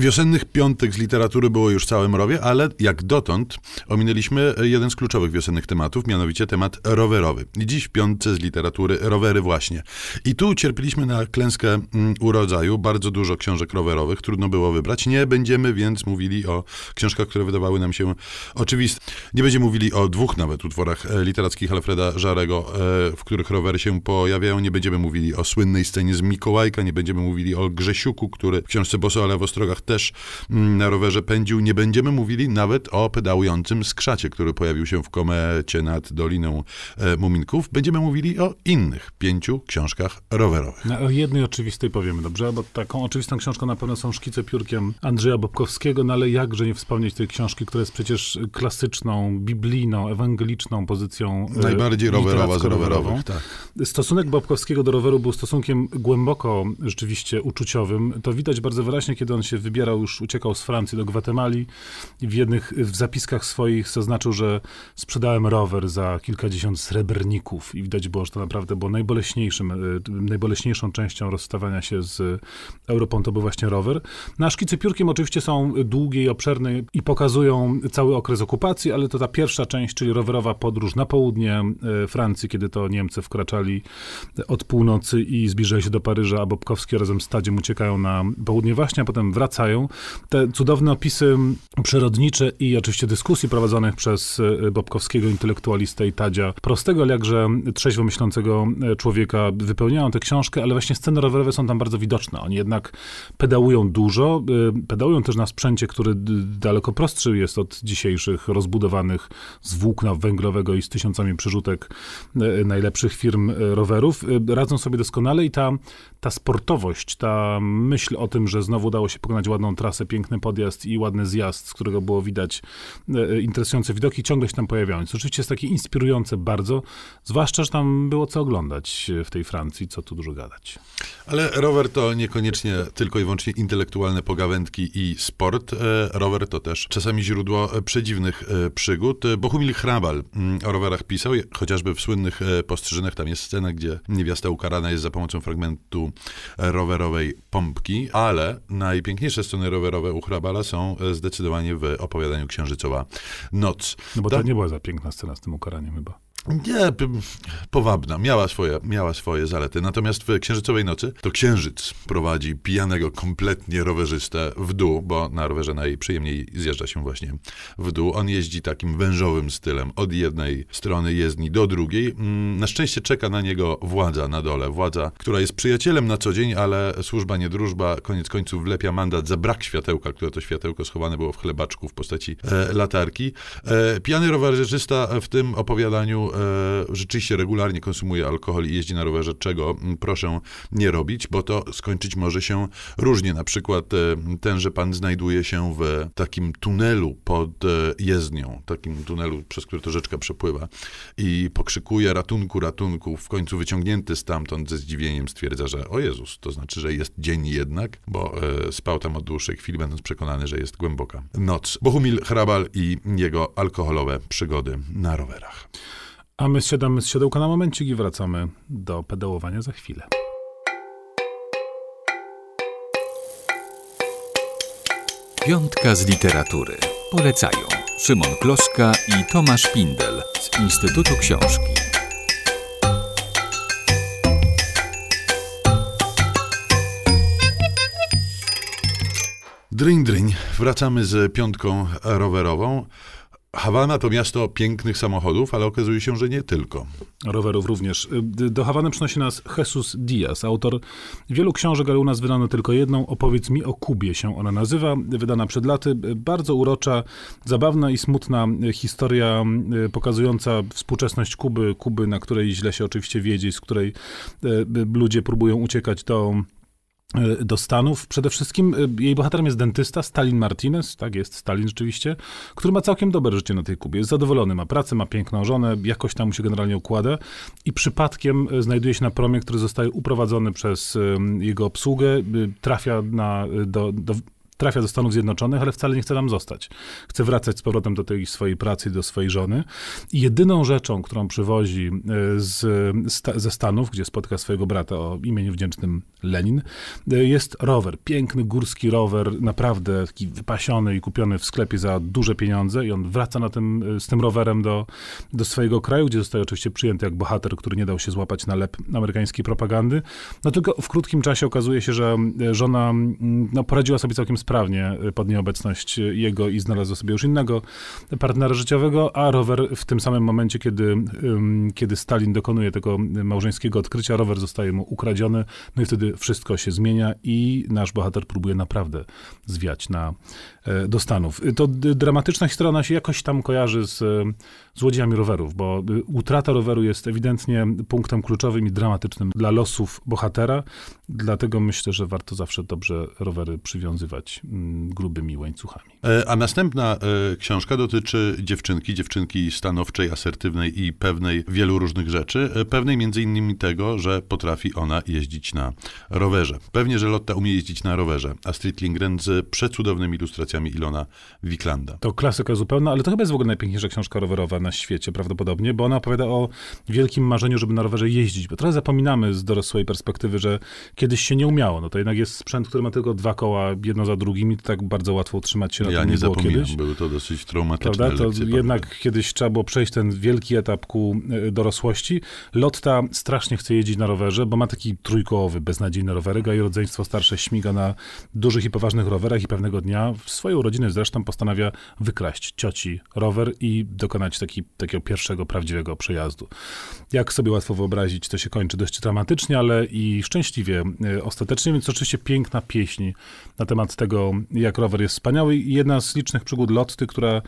Wiosennych piątek z literatury było już w całym rowie, ale jak dotąd ominęliśmy jeden z kluczowych wiosennych tematów, mianowicie temat rowerowy. Dziś w piątce z literatury rowery właśnie. I tu cierpiliśmy na klęskę mm, urodzaju, bardzo dużo książek rowerowych, trudno było wybrać. Nie będziemy więc mówili o książkach, które wydawały nam się oczywiste. Nie będziemy mówili o dwóch nawet utworach e, literackich Alfreda Żarego, e, w których rowery się pojawiają. Nie będziemy mówili o słynnej scenie z Mikołajka, nie będziemy mówili o Grzesiuku, który w książce Boso, ale w Ostrogach też mm, na rowerze pędził. Nie będziemy mówili nawet o pedałującym skrzacie, który pojawił się w komecie nad Doliną e, Muminków. Będziemy mówili o innych pięciu książkach rowerowych. No, o jednej oczywistej powiemy, dobrze? Bo taką oczywistą książką na pewno są Szkice piórkiem Andrzeja Bobkowskiego, no ale jakże nie wspomnieć tej książki, która jest przecież klasyczną, biblijną, ewangeliczną pozycją e, Najbardziej rowerowa z rowerowych, tak. Stosunek Bobkowskiego do roweru był stosunkiem głęboko rzeczywiście uczuciowym. To widać bardzo wyraźnie, kiedy on się wybierał, już uciekał z Francji do Gwatemali i w jednych w zapiskach swoich zaznaczył, że sprzedałem rower za kilkadziesiąt srebrników i widać było, że to naprawdę było najboleśniejszym, e, najboleśniejszą częścią rozstawania się z Europą to był właśnie rower. Na szkicy piórkiem oczywiście są długie i obszerne i pokazują cały okres okupacji, ale to ta pierwsza część, czyli rowerowa podróż na południe e, Francji, kiedy to Niemcy wkraczali od północy i zbliżali się do Paryża, a Bobkowski razem z Tadziem uciekają na południe właśnie, a potem wracają. Te cudowne opisy przyrodnicze i oczywiście dyskusji prowadzonych przez e, Bobkowskiego intelektualistę i Tadzia, prostego, ale jakże trzeźwo myślącego e, człowieka, wypełniają tę książkę, ale właśnie sceny rowerowe są tam bardzo widoczne. Oni jednak pedałują dużo, pedałują też na sprzęcie, który daleko prostszy jest od dzisiejszych rozbudowanych z włókna węglowego i z tysiącami przerzutek e, najlepszych firm e, rowerów. E, radzą sobie doskonale i ta, ta sportowość, ta myśl o tym, że znowu udało się pokonać ładną trasę, piękny podjazd i ładny zjazd, z którego było widać interesujące widoki, ciągle się tam pojawiają. To oczywiście jest takie inspirujące bardzo, zwłaszcza, że tam było co oglądać w tej Francji, co tu dużo gadać. Ale rower to niekoniecznie tylko i wyłącznie intelektualne pogawędki i sport. Rower to też czasami źródło przedziwnych przygód. Bohumil Hrabal mm, o rowerach pisał, chociażby w słynnych postrzyżynach tam jest scena, gdzie niewiasta ukarana jest za pomocą fragmentu rowerowej pompki, ale najpiękniejsze sceny rowerowe u Hrabala są zdecydowanie w opowiadaniu Księżycowa Noc. No bo to nie była za piękna scena z tym ukaraniem chyba. Nie, powabna, miała swoje, miała swoje zalety. Natomiast w Księżycowej Nocy to Księżyc prowadzi pijanego kompletnie rowerzystę w dół, bo na rowerze najprzyjemniej zjeżdża się właśnie w dół. On jeździ takim wężowym stylem od jednej strony jezdni do drugiej. Mm, na szczęście czeka na niego władza na dole. Władza, która jest przyjacielem na co dzień, ale służba nie drużba, koniec końców wlepia mandat za brak światełka, które to światełko schowane było w chlebaczku w postaci e, latarki. E, pijany rowerzysta w tym opowiadaniu rzeczywiście regularnie konsumuje alkohol i jeździ na rowerze, czego proszę nie robić, bo to skończyć może się różnie. Na przykład e, tenże pan znajduje się w takim tunelu pod e, jezdnią, takim tunelu, przez który to rzeczka przepływa i pokrzykuje ratunku, ratunku, w końcu wyciągnięty stamtąd ze zdziwieniem stwierdza, że o Jezus, to znaczy, że jest dzień jednak, bo e, spał tam od dłuższej chwili, będąc przekonany, że jest głęboka noc. Bohumil Hrabal i jego alkoholowe przygody na rowerach. A my siadamy z siodełka na momencik i wracamy do pedałowania za chwilę. Piątka z literatury. Polecają Szymon Kloszka i Tomasz Pindel z Instytutu Książki. Dryń, dryń. Wracamy z piątką rowerową. Hawana to miasto pięknych samochodów, ale okazuje się, że nie tylko. Rowerów również. Do Hawany przynosi nas Jesus Diaz, autor wielu książek, ale u nas wydano tylko jedną. Opowiedz mi o Kubie się ona nazywa, wydana przed laty. Bardzo urocza, zabawna i smutna historia pokazująca współczesność Kuby, Kuby, na której źle się oczywiście wiedzie, z której e, ludzie próbują uciekać do do Stanów. Przede wszystkim e, jej bohaterem jest dentysta Stalin Martinez, tak jest, Stalin rzeczywiście, który ma całkiem dobre życie na tej Kubie. Jest zadowolony, ma pracę, ma piękną żonę, jakoś tam mu się generalnie układa i przypadkiem e, znajduje się na promie, który zostaje uprowadzony przez jego obsługę, trafia na, do, do trafia do Stanów Zjednoczonych, ale wcale nie chce tam zostać. Chce wracać z powrotem do tej swojej pracy, do swojej żony. I jedyną rzeczą, którą przywozi e, z, ze Stanów, gdzie spotyka swojego brata o imieniu wdzięcznym Lenin, e, jest rower. Piękny górski rower, naprawdę taki wypasiony i kupiony w sklepie za duże pieniądze i on wraca na tym, e, z tym rowerem do, do swojego kraju, gdzie zostaje oczywiście przyjęty jak bohater, który nie dał się złapać na lep amerykańskiej propagandy. No tylko w krótkim czasie okazuje się, że żona no, poradziła sobie całkiem sprawnie pod nieobecność jego i znalazła sobie już innego partnera życiowego, a rower w tym samym momencie, kiedy, kiedy Stalin dokonuje tego małżeńskiego odkrycia, rower zostaje mu ukradziony, no i wtedy wszystko się zmienia i nasz bohater próbuje naprawdę zwiać na, e, do Stanów. To dramatyczna historia się jakoś tam kojarzy z złodziejami rowerów, bo y, utrata roweru jest ewidentnie punktem kluczowym i dramatycznym dla losów bohatera, dlatego myślę, że warto zawsze dobrze rowery przywiązywać mm, grubymi łańcuchami. E, a następna e, książka dotyczy dziewczynki, dziewczynki stanowczej, asertywnej i pewnej wielu różnych rzeczy, e, pewnej między innymi tego, że potrafi ona jeździć na rowerze. Pewnie, że Lotta umie jeździć na rowerze, a Street Lindgren z przecudownymi ilustracjami Ilona Wiklanda. To klasyka zupełna, ale to chyba jest w ogóle najpiękniejsza książka rowerowa na świecie prawdopodobnie, bo ona opowiada o wielkim marzeniu, żeby na rowerze jeździć, bo trochę zapominamy z dorosłej perspektywy, że kiedyś się nie umiało. No to jednak jest sprzęt, który ma tylko dwa koła, jedno za drugim i to tak bardzo łatwo utrzymać się na ja tym nie, nie było kiedyś. były to dosyć traumatyczne Prawda? To lekcje, jednak pamiętam. kiedyś trzeba było przejść ten wielki etap ku e, dorosłości. Lotta strasznie chce jeździć na rowerze, bo ma taki trójkołowy, beznadziejny rowerek, a jej rodzeństwo starsze śmiga na dużych i poważnych rowerach i pewnego dnia w swojej urodziny zresztą postanawia wykraść cioci rower i dokonać taki, takiego pierwszego prawdziwego przejazdu. Jak sobie łatwo wyobrazić, to się kończy dość dramatycznie, ale i szczęśliwie e, ostatecznie, więc oczywiście piękna pieśń na temat tego, jak rower jest wspaniały i jedna z licznych przygód Lotty, która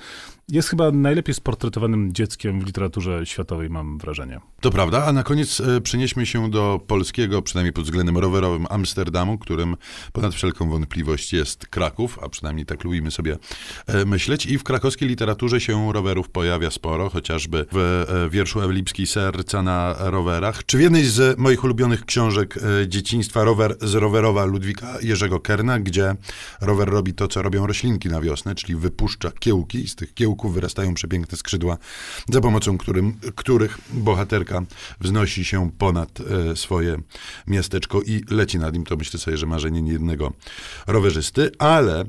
jest chyba najlepiej sportretowanym dzieckiem w literaturze światowej, mam wrażenie. To prawda, a na koniec e, przenieśmy się do polskiego, przynajmniej pod względem rowerowym, Amsterdamu, którym ponad wszelką wątpliwość jest Kraków, a przynajmniej tak lubimy sobie e, myśleć. I w krakowskiej literaturze się rowerów pojawia sporo, chociażby w e, wierszu Ewlipskiej Serca na rowerach, czy w jednej z moich ulubionych książek dzieciństwa Rower z rowerowa Ludwika Jerzego Kerna, gdzie rower robi to, co robią roślinki na wiosnę, czyli wypuszcza kiełki i z tych kiełków wyrastają przepiękne skrzydła, za pomocą którym, których bohaterka wznosi się ponad e, swoje miasteczko i leci nad nim. To myślę sobie, że marzenie niejednego rowerzysty, ale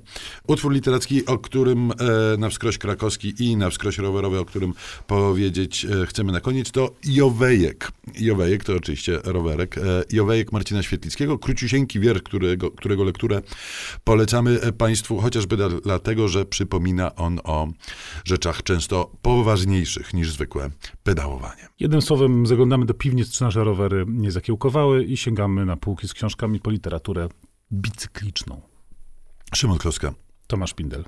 utwór literacki, o którym e, na wskroś krakowski i na wskroś rowerowy, o którym powiedzieć e, chcemy na koniec, to Jowejek. Jowejek to oczywiście rowerek. E, Jowejek Marcina Świetlickiego, króciusieńki wiersz, którego, którego lekturę polecamy e, Państwu, chociażby dla- dlatego, że przypomina on o rzeczach często poważniejszych niż zwykłe pedałowanie. Jednym słowem, zaglądamy do piwnic, czy nasze rowery nie zakiełkowały i sięgamy na półki z książkami po literaturę bicykliczną. Szymon Kloska. Tomasz Pindel.